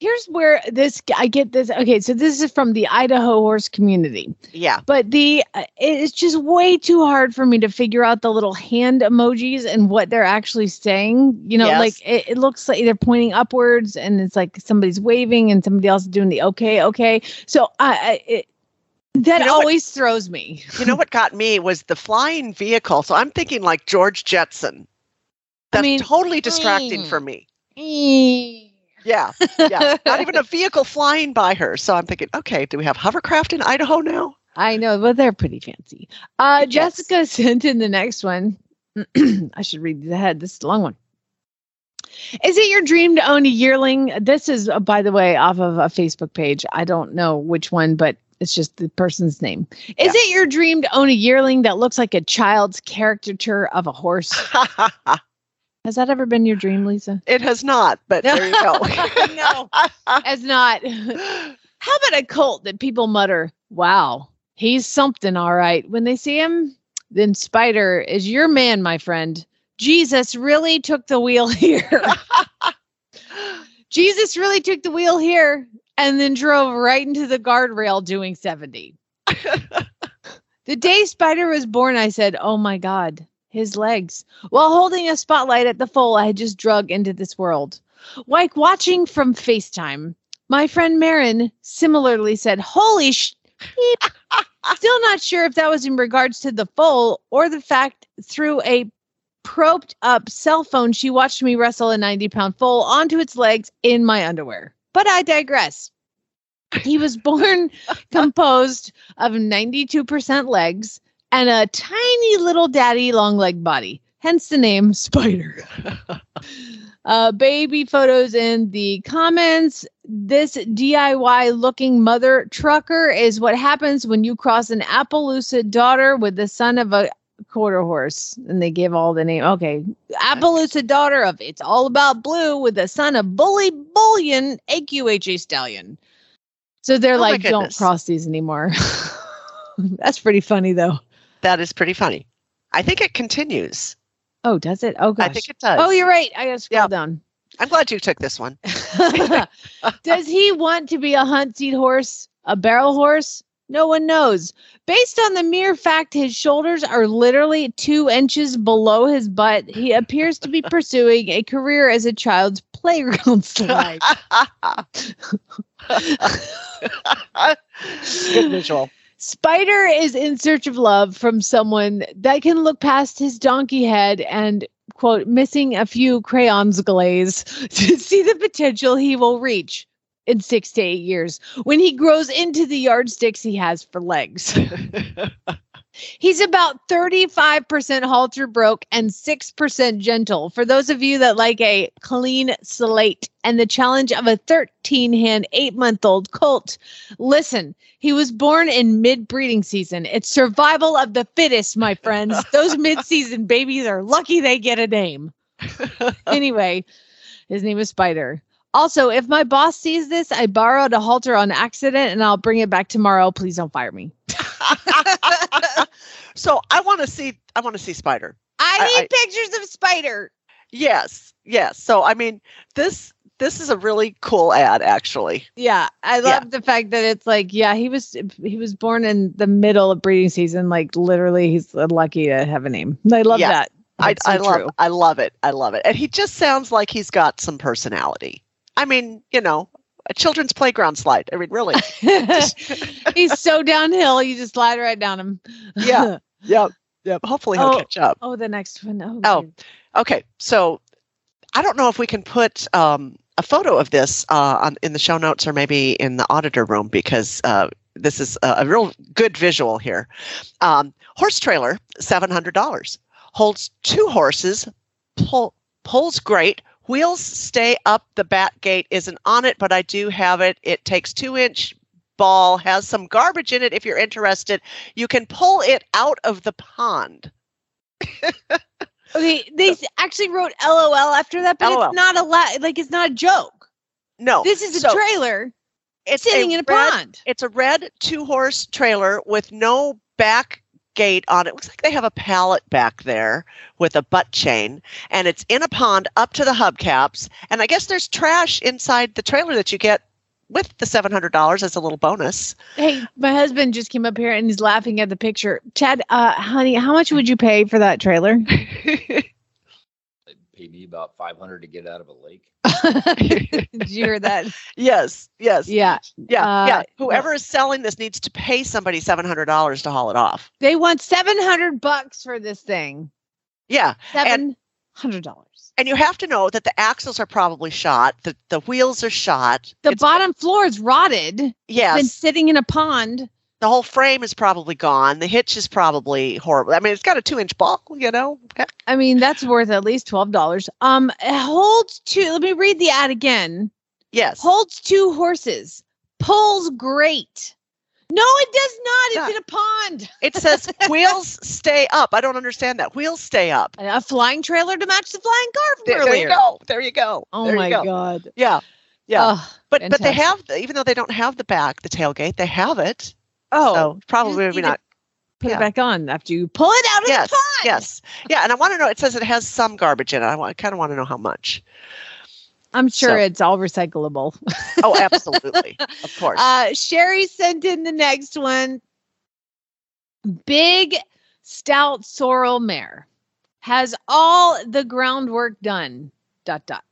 Here's where this, I get this. Okay. So this is from the Idaho horse community. Yeah. but the it's just way too hard for me to figure out the little hand emojis and what they're actually saying you know Yes. like it, it looks like they're pointing upwards and it's like somebody's waving and somebody else is doing the okay okay so i, I it, that You know what- always throws me You know what got me was the flying vehicle. So I'm thinking like George Jetson. I That's mean, totally distracting mm. for me. Yeah, yeah. Not even a vehicle flying by her. So I'm thinking, okay, do we have hovercraft in Idaho now? I know, but they're pretty fancy. Uh, Yes. Jessica sent in the next one. I should read these ahead. This is a long one. Is it your dream to own a yearling? This is, uh, by the way, off of a Facebook page. I don't know which one, but it's just the person's name. Is Yeah. it your dream to own a yearling that looks like a child's caricature of a horse? Has that ever been your dream, Lisa? it has not, but there you go. no, it's not. How about a colt that people mutter, wow, he's something, all right, when they see him? Then Spider is your man, my friend. Jesus really took the wheel here. Jesus really took the wheel here and then drove right into the guardrail doing 70. the day Spider was born, I said, Oh my God, his legs. While holding a spotlight at the foal I had just drug into this world. Like watching from FaceTime, my friend Marin similarly said, Holy sh. Still not sure if that was in regards to the foal or the fact through a proped up cell phone she watched me wrestle a 90 pound foal onto its legs in my underwear. But I digress. He was born composed of 92% legs and a tiny little daddy long leg body, hence the name Spider. uh, baby photos in the comments. This DIY looking mother trucker is what happens when you cross an Appaloosa daughter with the son of a quarter horse. And they give all the name. Okay. Appaloosa daughter of It's All About Blue with the son of Bully Bullion, AQHA Stallion. So they're Oh like, don't cross these anymore. That's pretty funny though. that is pretty funny. I think it continues. Oh, does it? Oh gosh. I think it does. Oh, you're right. I gotta scroll Yeah. down. I'm glad you took this one. Does he want to be a hunt seat horse, a barrel horse? No one knows. Based on the mere fact his shoulders are literally two inches below his butt, he appears to be pursuing a career as a child's playground slide. Good visual. Spider is in search of love from someone that can look past his donkey head and quote missing a few crayons glaze to see the potential he will reach in six to eight years when he grows into the yardsticks he has for legs. He's about 35% halter broke and 6% gentle. For those of you that like a clean slate and the challenge of a 13 hand, eight month old colt, listen, he was born in mid breeding season. It's survival of the fittest, my friends. Those mid season babies are lucky they get a name. anyway, His name is Spider. Also, if my boss sees this, I borrowed a halter on accident and I'll bring it back tomorrow. Please don't fire me. so I want to see. I want to see Spider. I I- need pictures of Spider. Yes, yes. So I mean, this this is a really cool ad, actually. Yeah, I Yeah. love the fact that it's like, yeah, he was he was born in the middle of breeding season. Like literally, he's lucky to have a name. I love Yeah. that. I, so I love true. I love it. I love it. And he just sounds like he's got some personality. I mean, you know, a children's playground slide. I mean, really. he's so downhill. You just slide right down him. Yeah. yep. Yep. Hopefully he'll Oh, catch up. Oh, the next one. Oh, Oh. Okay. So I don't know if we can put um, a photo of this uh, on, in the show notes or maybe in the auditor room because uh, this is a, a real good visual here. Um, horse trailer, $700. Holds two horses, pull, pulls great. Wheels stay up. The back gate isn't on it, but I do have it. It takes two inch ball, has some garbage in it if you're interested. You can pull it out of the pond. Okay, they actually wrote LOL after that, but LOL. it's not a lot. Like it's not a joke. No, This is a so trailer it's sitting in a red- pond. It's a red two horse trailer with no back gate on it. Looks like they have a pallet back there with a butt chain, and it's in a pond up to the hubcaps. And I guess there's trash inside the trailer that you get with the seven hundred dollars as a little bonus. Hey, my husband just came up here and he's laughing at the picture. Chad, uh, honey, how much would you pay for that trailer? Pay me about 500 to get out of a lake. Did you hear that? yes, yes, Yeah. yeah, Uh, yeah. Whoever is selling this needs to pay somebody seven hundred dollars to haul it off. They want 700 bucks for this thing. Yeah, 700. dollars. and you have to know that the axles are probably shot. The the wheels are shot. The It's- bottom floor is rotted. Yes. Been sitting in a pond. The whole frame is probably gone. The hitch is probably horrible. I mean, it's got a two inch ball, you know. I mean, that's worth at least twelve dollars. Um, holds two. Let me read the ad again. Yes. Holds two horses. Pulls great. No, it does not. It's Yeah. in a pond. It says wheels stay up. I don't understand that. Wheels stay up. A flying trailer to match the flying car from There, there you go. There you go. Oh There my go. god. Yeah. Yeah. Ugh, but but they have even though they don't have the back, the tailgate, they have it. Oh, so probably maybe not. put yeah. it back on after you pull it out of Yes. the pond. Yes. Yeah. And I want to know. It says it has some garbage in it. I, want, I kind of want to know how much. I'm sure So- it's all recyclable. Oh, absolutely. of course. Uh, Sherry sent in the next one. Big, stout sorrel mare has all the groundwork done. Dot dot.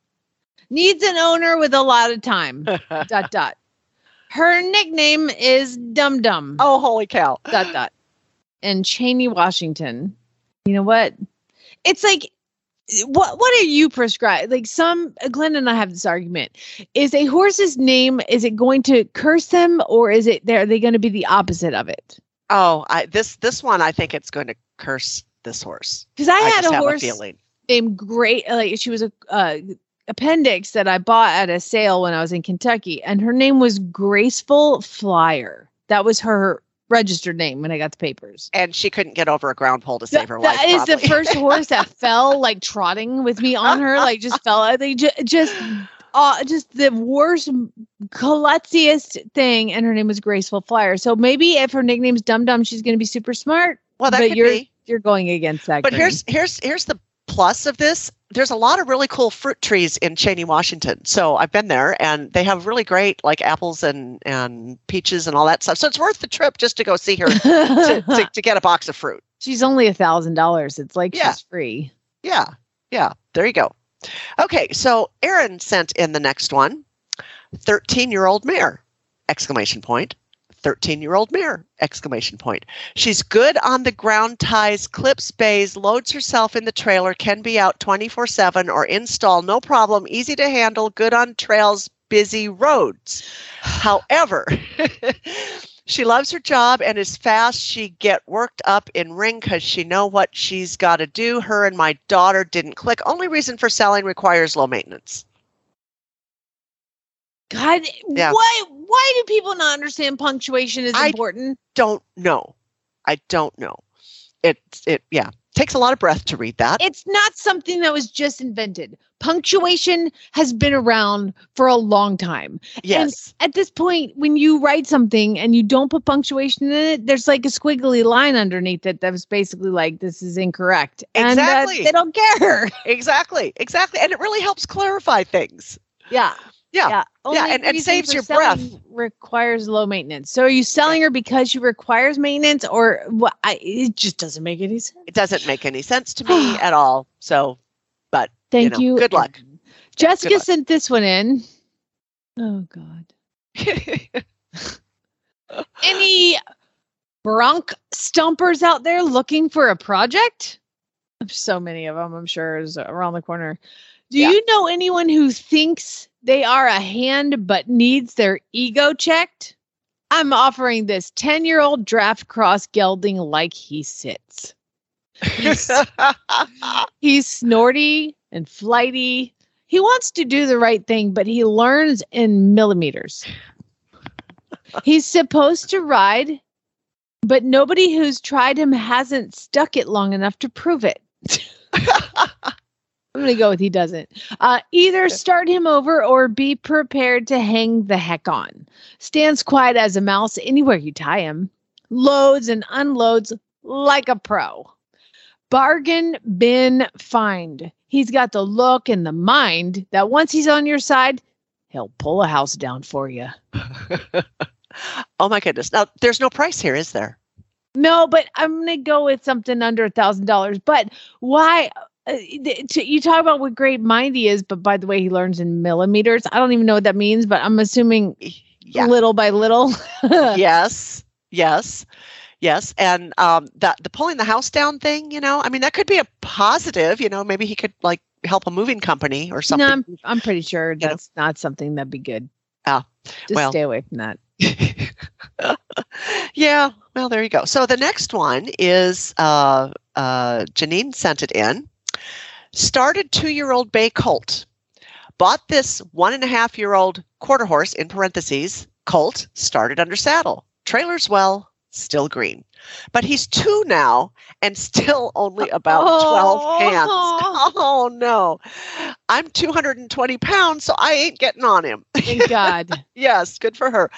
Needs an owner with a lot of time. dot dot. Her nickname is Dum Dum. oh, holy cow. Dot dot. And Cheney, Washington. You know what? It's like what what are you prescribed? Like some Glenn and I have this argument. Is a horse's name is it going to curse them or is it are they going to be the opposite of it? Oh, I, this this one, I think it's going to curse this horse. Because I, I had a horse a feeling. named Great. Like she was a uh, appendix that I bought at a sale when I was in Kentucky, and her name was Graceful Flyer. That was her registered name when I got the papers. And she couldn't get over a ground pole to save her life. that is the first horse that fell like trotting with me on her, like just fell. I think ju- just. Uh, just the worst, klutziest thing, and her name was Graceful Flyer. So maybe if her nickname's Dum Dum, she's going to be super smart. well, that but could you're be. you're going against that. But grain. here's here's here's the plus of this. There's a lot of really cool fruit trees in Cheney, Washington. So I've been there, and they have really great like apples and and peaches and all that stuff. So it's worth the trip just to go see her to, to, to get a box of fruit. She's only a thousand dollars. It's like Yeah. she's free. Yeah, yeah. There you go. Okay, so Aaron sent in the next one. 13 year old mare! Exclamation point. 13 year old mare! Exclamation point. She's good on the ground ties, clips bays, loads herself in the trailer, can be out 24 7 or install, no problem, easy to handle, good on trails, busy roads. However, she loves her job and is fast. She get worked up in ring because she know what she's got to do. Her and my daughter didn't click. Only reason for selling requires low maintenance. God, Yeah. why why do people not understand punctuation is I- important? Don't know. I don't know. It's it. Yeah. takes a lot of breath to read that. It's not something that was just invented. Punctuation has been around for a long time. yes. And at this point, when you write something and you don't put punctuation in it, there's like a squiggly line underneath it that was basically like, this is incorrect. And uh, Exactly. they don't care. exactly. Exactly. And it really helps clarify things. yeah. Yeah. Yeah. Yeah, and- and saves your breath. Requires low maintenance. So are you selling her because she requires maintenance, or what? I, it just doesn't make any sense. It doesn't make any sense to me at all. So, but Thank know, you. good luck. Jessica luck. sent this one in. Oh God. Any bronc stumpers out there looking for a project? So many of them. I'm sure is around the corner. Do Yeah. you know anyone who thinks they are a hand but needs their ego checked? I'm offering this 10 year old draft cross gelding like he sits. He's, he's snorty and flighty. He wants to do the right thing, but he learns in millimeters. He's supposed to ride, but nobody who's tried him hasn't stuck it long enough to prove it. I'm to go with he doesn't. Uh, either start him over or be prepared to hang the heck on. Stands quiet as a mouse anywhere you tie him. Loads and unloads like a pro. Bargain bin find. He's got the look and the mind that once he's on your side, he'll pull a house down for you. oh my goodness. Now, there's no price here, is there? No, but I'm gonna go with something under a thousand dollars. But why? Uh, you talk about what great mind he is, but by the way, he learns in millimeters. I don't even know what that means, but I'm assuming Yeah. little by little. yes. Yes. Yes. And um that the pulling the house down thing, you know, I mean that could be a positive, you know, maybe he could like help a moving company or something. no, I'm, I'm pretty sure know? that's not something that'd be good. Ah, Just well. stay away from that. yeah, well, there you go. So the next one is uh, uh, Janine sent it in. Started two year old bay colt. Bought this one and a half year old quarter horse in parentheses colt. Started under saddle. Trailer's well, still green. But he's two now and still only about 12 hands. Oh no. I'm 220 pounds, so I ain't getting on him. Thank God. Yes, good for her.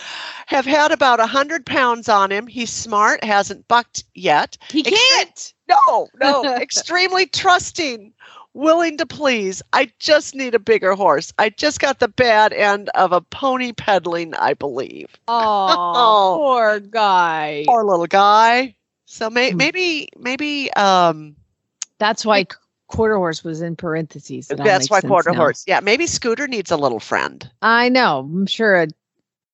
Have had about a hundred pounds on him. He's smart, hasn't bucked yet. He can't. No, no, extremely trusting, willing to please. I just need a bigger horse. I just got the bad end of a pony peddling, I believe. Oh, poor guy. Poor little guy. So Hmm. may- maybe, maybe, um, That's why quarter horse was in parentheses. All that's why quarter now. horse. Yeah, maybe Scooter needs a little friend. I know. I'm sure. It,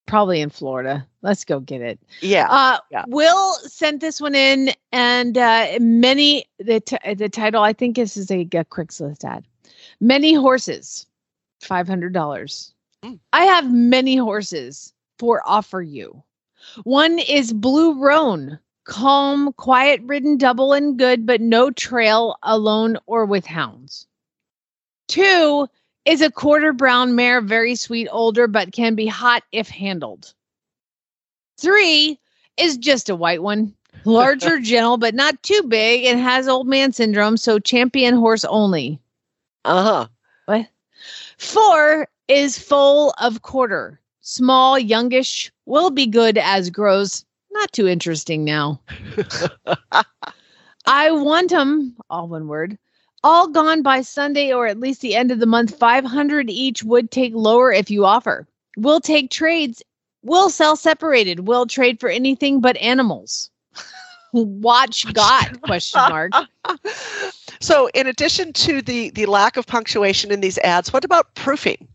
probably in Florida. Let's go get it. Yeah. Uh, yeah. Will sent this one in, and uh, many the t- the title. I think this is a, a Craigslist ad. Many horses, five hundred dollars. Mm. I have many horses for offer you. One is Blue Roan, calm, quiet ridden, double and good, but no trail, alone or with hounds. Two is a quarter brown mare, very sweet, older, but can be hot if handled. Three is just a white one, larger, gentle, but not too big, and has old man syndrome, so champion horse only. Uh huh. What? Four is full of quarter, small, youngish, will be good as grows. Not too interesting now. I want them, all one word, all gone by Sunday or at least the end of the month. 500 each would take lower if you offer. We'll take trades. We'll sell separated. We'll trade for anything but animals. Watch God, question mark. So, in addition to the the lack of punctuation in these ads, what about proofing?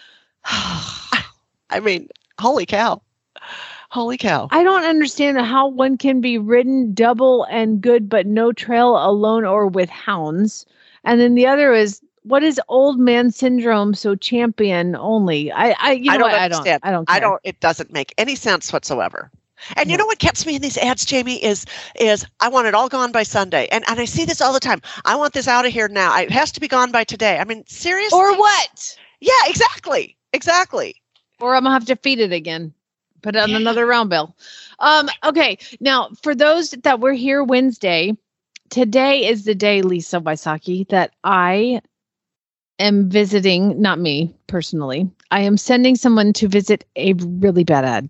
I mean, holy cow. Holy cow. I don't understand how one can be ridden double and good, but no trail alone or with hounds. And then the other is what is old man syndrome? So champion only. I, I, you know I don't what? I don't, understand. I don't, I don't it doesn't make any sense whatsoever. And you know what gets me in these ads, Jamie, is is I want it all gone by Sunday. And and I see this all the time. I want this out of here now. It has to be gone by today. I mean, seriously? Or what? Yeah, exactly. Exactly. Or I'm gonna have to feed it again. Put it on another round bill. Um, okay. Now, for those that were here Wednesday, today is the day, Lisa Wysocki, that I am visiting, not me personally. I am sending someone to visit a really bad ad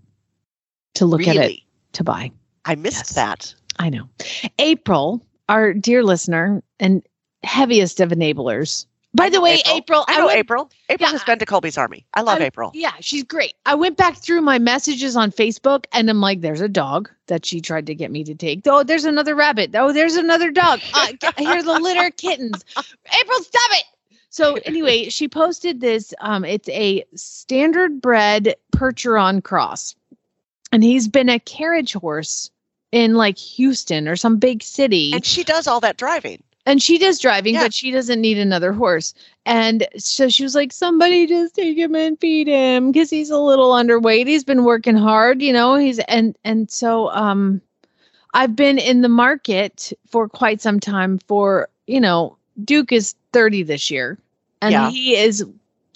to look at it to buy. I missed Yes. that. I know. April, our dear listener and heaviest of enablers. By the way, April, I know went- April. April Yeah, has been to Colby's Army. I love I'm- April. Yeah, she's great. I went back through my messages on Facebook and I'm like, there's a dog that she tried to get me to take. Oh, there's another rabbit. Oh, there's another dog. Uh, here's the litter of kittens. April, stop it. So anyway, she posted this. Um, it's a standard bred Percheron cross, and he's been a carriage horse in like Houston or some big city And she does all that driving. And she does driving, Yeah. but she doesn't need another horse. And so she was like, somebody just take him and feed him because he's a little underweight. He's been working hard, you know. He's and and so um I've been in the market for quite some time for, you know, Duke is 30 this year. And Yeah. he is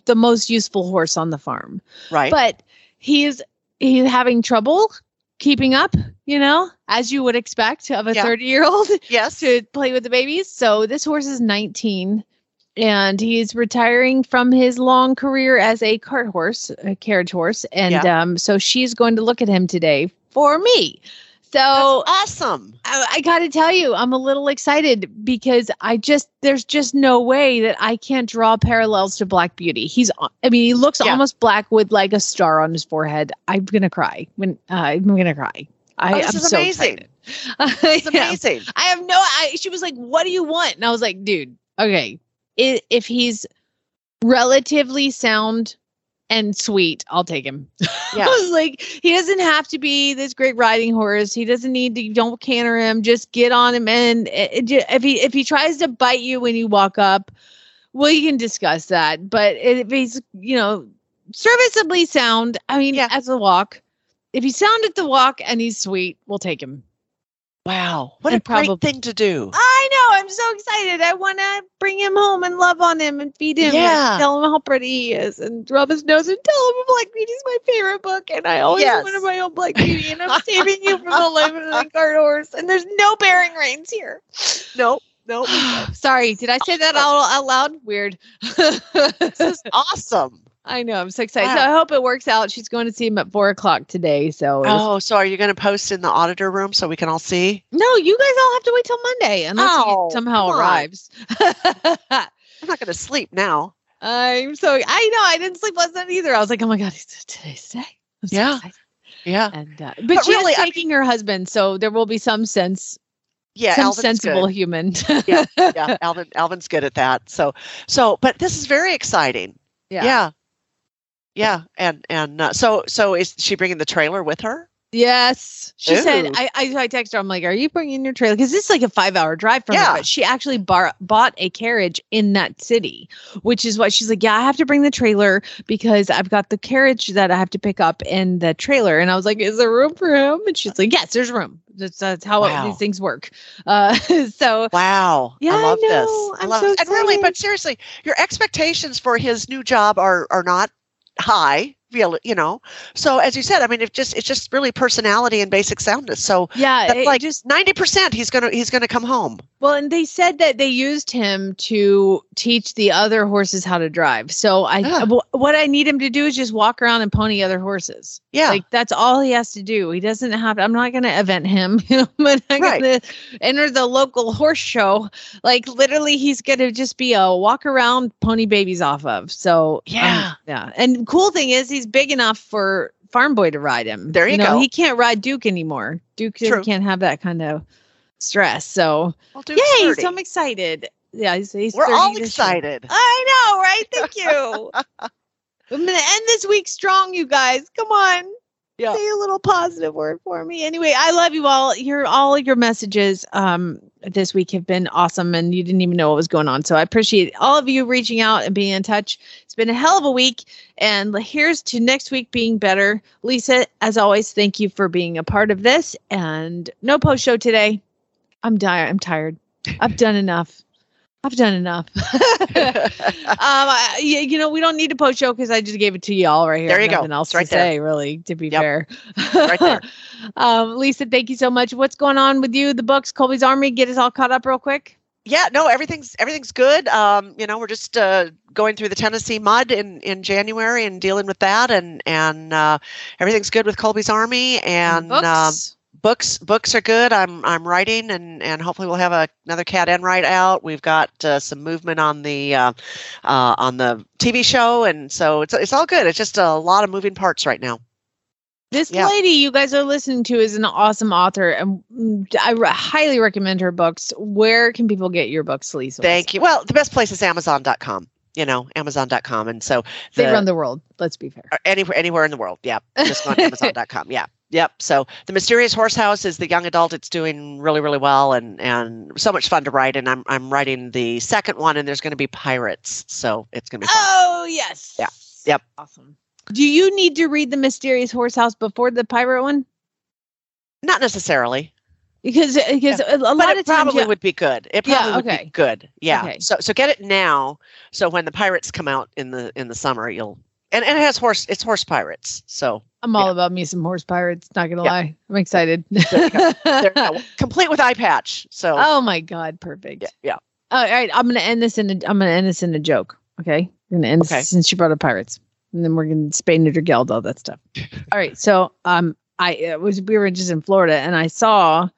the most useful horse on the farm. Right. But he's he's having trouble keeping up, you know, as you would expect of a Yeah. 30 year old yes. to play with the babies. So this horse is 19 and he's retiring from his long career as a cart horse, a carriage horse. And um, so she's going to look at him today for me. So That's awesome. I, I got to tell you, I'm a little excited because I just there's just no way that I can't draw parallels to Black Beauty. He's, I mean, he looks Yeah. almost black with like a star on his forehead. I'm gonna cry when uh, I'm gonna cry. I Oh, this am is so amazing. It's amazing. I have no. I, she was like, "What do you want?" And I was like, "Dude, okay, if he's relatively sound and sweet, I'll take him." Yeah. I was like, he doesn't have to be this great riding horse. He doesn't need to. Don't canter him. Just get on him, and it- it if he if he tries to bite you when you walk up, well, you can discuss that. But if he's you know serviceably sound, I mean, Yeah. as a walk, if he's sound at the walk and he's sweet, we'll take him. Wow. What And a great thing to do. I know. I'm so excited. I want to bring him home and love on him and feed him. Yeah. And tell him how pretty he is and rub his nose and tell him Black Beauty's my favorite book. And I always Yes. wanted my own Black Beauty. And I'm saving you from the life of the cart horse. And there's no bearing reins here. Nope. Nope. Sorry. Did I say that out, out loud? Weird. this is awesome. I know. I'm so excited. So I hope it works out. She's going to see him at four o'clock today. So Oh, so are you going to post in the auditor room so we can all see? no, you guys all have to wait till Monday unless Oh, he somehow arrives. I'm not going to sleep now. I'm so I know I didn't sleep last night either. I was like, oh my god, it's today's day. I'm so Yeah. excited. Yeah. And uh, but, But she really, is I taking her husband, so there will be some sense, Yeah. some Alvin's sensible good. human. Yeah. Yeah. Alvin, Alvin's good at that. So, so, but this is very exciting. yeah. Yeah. Yeah. And, and, uh, so, so is she bringing the trailer with her? Yes, she Ooh. said. I I, I texted her. I'm like, "Are you bringing your trailer?" Because this is like a five hour drive from Yeah. her. But she actually bar- bought a carriage in that city, which is why she's like, "Yeah, I have to bring the trailer because I've got the carriage that I have to pick up in the trailer." And I was like, "Is there room for him?" And she's like, "Yes, there's room. That's, that's how Wow. these things work." Uh, so Wow. Yeah, I I love know. this. I love so it. And really, but seriously, your expectations for his new job are are not high, real, you know. So as you said, I mean, if just it's just really personality and basic soundness. So yeah, that's like just ninety percent he's gonna he's gonna come home. Well, and they said that they used him to teach the other horses how to drive. So I, Yeah. wh- what I need him to do is just walk around and pony other horses. Yeah. Like that's all he has to do. He doesn't have. I'm not to event him. I'm not Right. to enter the local horse show. Like literally, he's to just be a walk around pony babies off of. So um, Yeah. yeah. And cool thing is, he's big enough for Farm Boy to ride him. There you know, go. He can't ride Duke anymore. Duke True. can't have that kind of stress. So Well, Yay! 30. So I'm excited. Yeah, he's, he's We're all excited. I know, right? Thank you. I'm gonna end this week strong, you guys. Come on. Yeah. Say a little positive word for me. Anyway, I love you all. Your all your messages um this week have been awesome and you didn't even know what was going on. So I appreciate all of you reaching out and being in touch. It's been a hell of a week. And here's to next week being better. Lisa, as always, thank you for being a part of this. And no post show today. I'm tired. I'm tired. I've done enough. I've done enough. um, I, you, know, we don't need to post show because I just gave it to y'all right here. There you go. Nothing else It's right to there. say, really. To be Yep. fair, Right there. um, Lisa, thank you so much. What's going on with you? The books, Colby's Army. Get us all caught up real quick. Yeah, no, everything's everything's good. Um, you know, we're just uh, going through the Tennessee mud in, in January and dealing with that, and and uh, everything's good with Colby's Army and books. Books. Books are good. I'm I'm writing, and and hopefully we'll have a, another Cat Enright out. We've got uh, some movement on the uh, uh, on the TV show, and so it's it's all good. It's just a lot of moving parts right now. This Yeah. lady you guys are listening to is an awesome author, and I re- highly recommend her books. Where can people get your books, Lisa? Thank you. Well, the best place is Amazon.com. You know, Amazon.com, and so They run the world. Let's be fair. anywhere anywhere in the world. Yeah. Just on Amazon.com. Yeah. Yep. So the Mysterious Horse House is the young adult. It's doing really, really well and and so much fun to write. And I'm I'm writing the second one and there's gonna be pirates. So it's gonna be fun. Oh yes. Yeah. Yep. Awesome. Do you need to read the Mysterious Horse House before the pirate one? Not necessarily. Because uh, because a, a But lot it of times probably yeah, would be good. It Yeah, probably would be good. Yeah. Okay. So so get it now. So when the pirates come out in the in the summer, you'll and, and it has horse it's horse pirates. So I'm all about me some horse pirates. Not gonna Yeah. lie, I'm excited. there you go. There complete with eye patch. So oh my god, perfect. yeah, yeah. All right, I'm gonna end this in a I'm gonna end this in a joke. Okay, we're gonna end Okay. this since you brought up pirates, and then we're gonna spay neuter geld all that stuff. all right, so um, I it was we were just in Florida, and I saw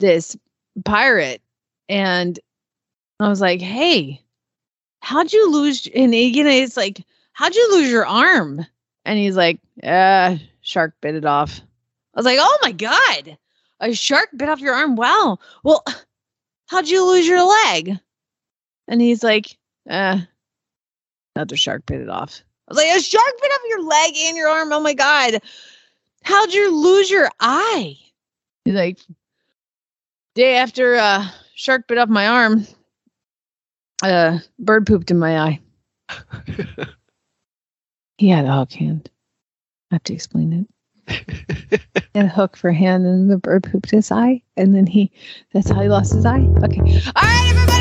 this pirate, and I was like, hey, how'd you lose? And you know, it's like, how'd you lose your arm? And he's like, uh, shark bit it off. I was like, oh my god, a shark bit off your arm. Wow. Well, how'd you lose your leg? And he's like, uh, another shark bit it off. I was like, a shark bit off your leg and your arm. Oh my God. How'd you lose your eye? He's like, day after uh shark bit off my arm, uh bird pooped in my eye. he had a hook hand. I have to explain it. Had a hook for hand and the bird pooped his eye and then he that's how he lost his eye. Okay. All right.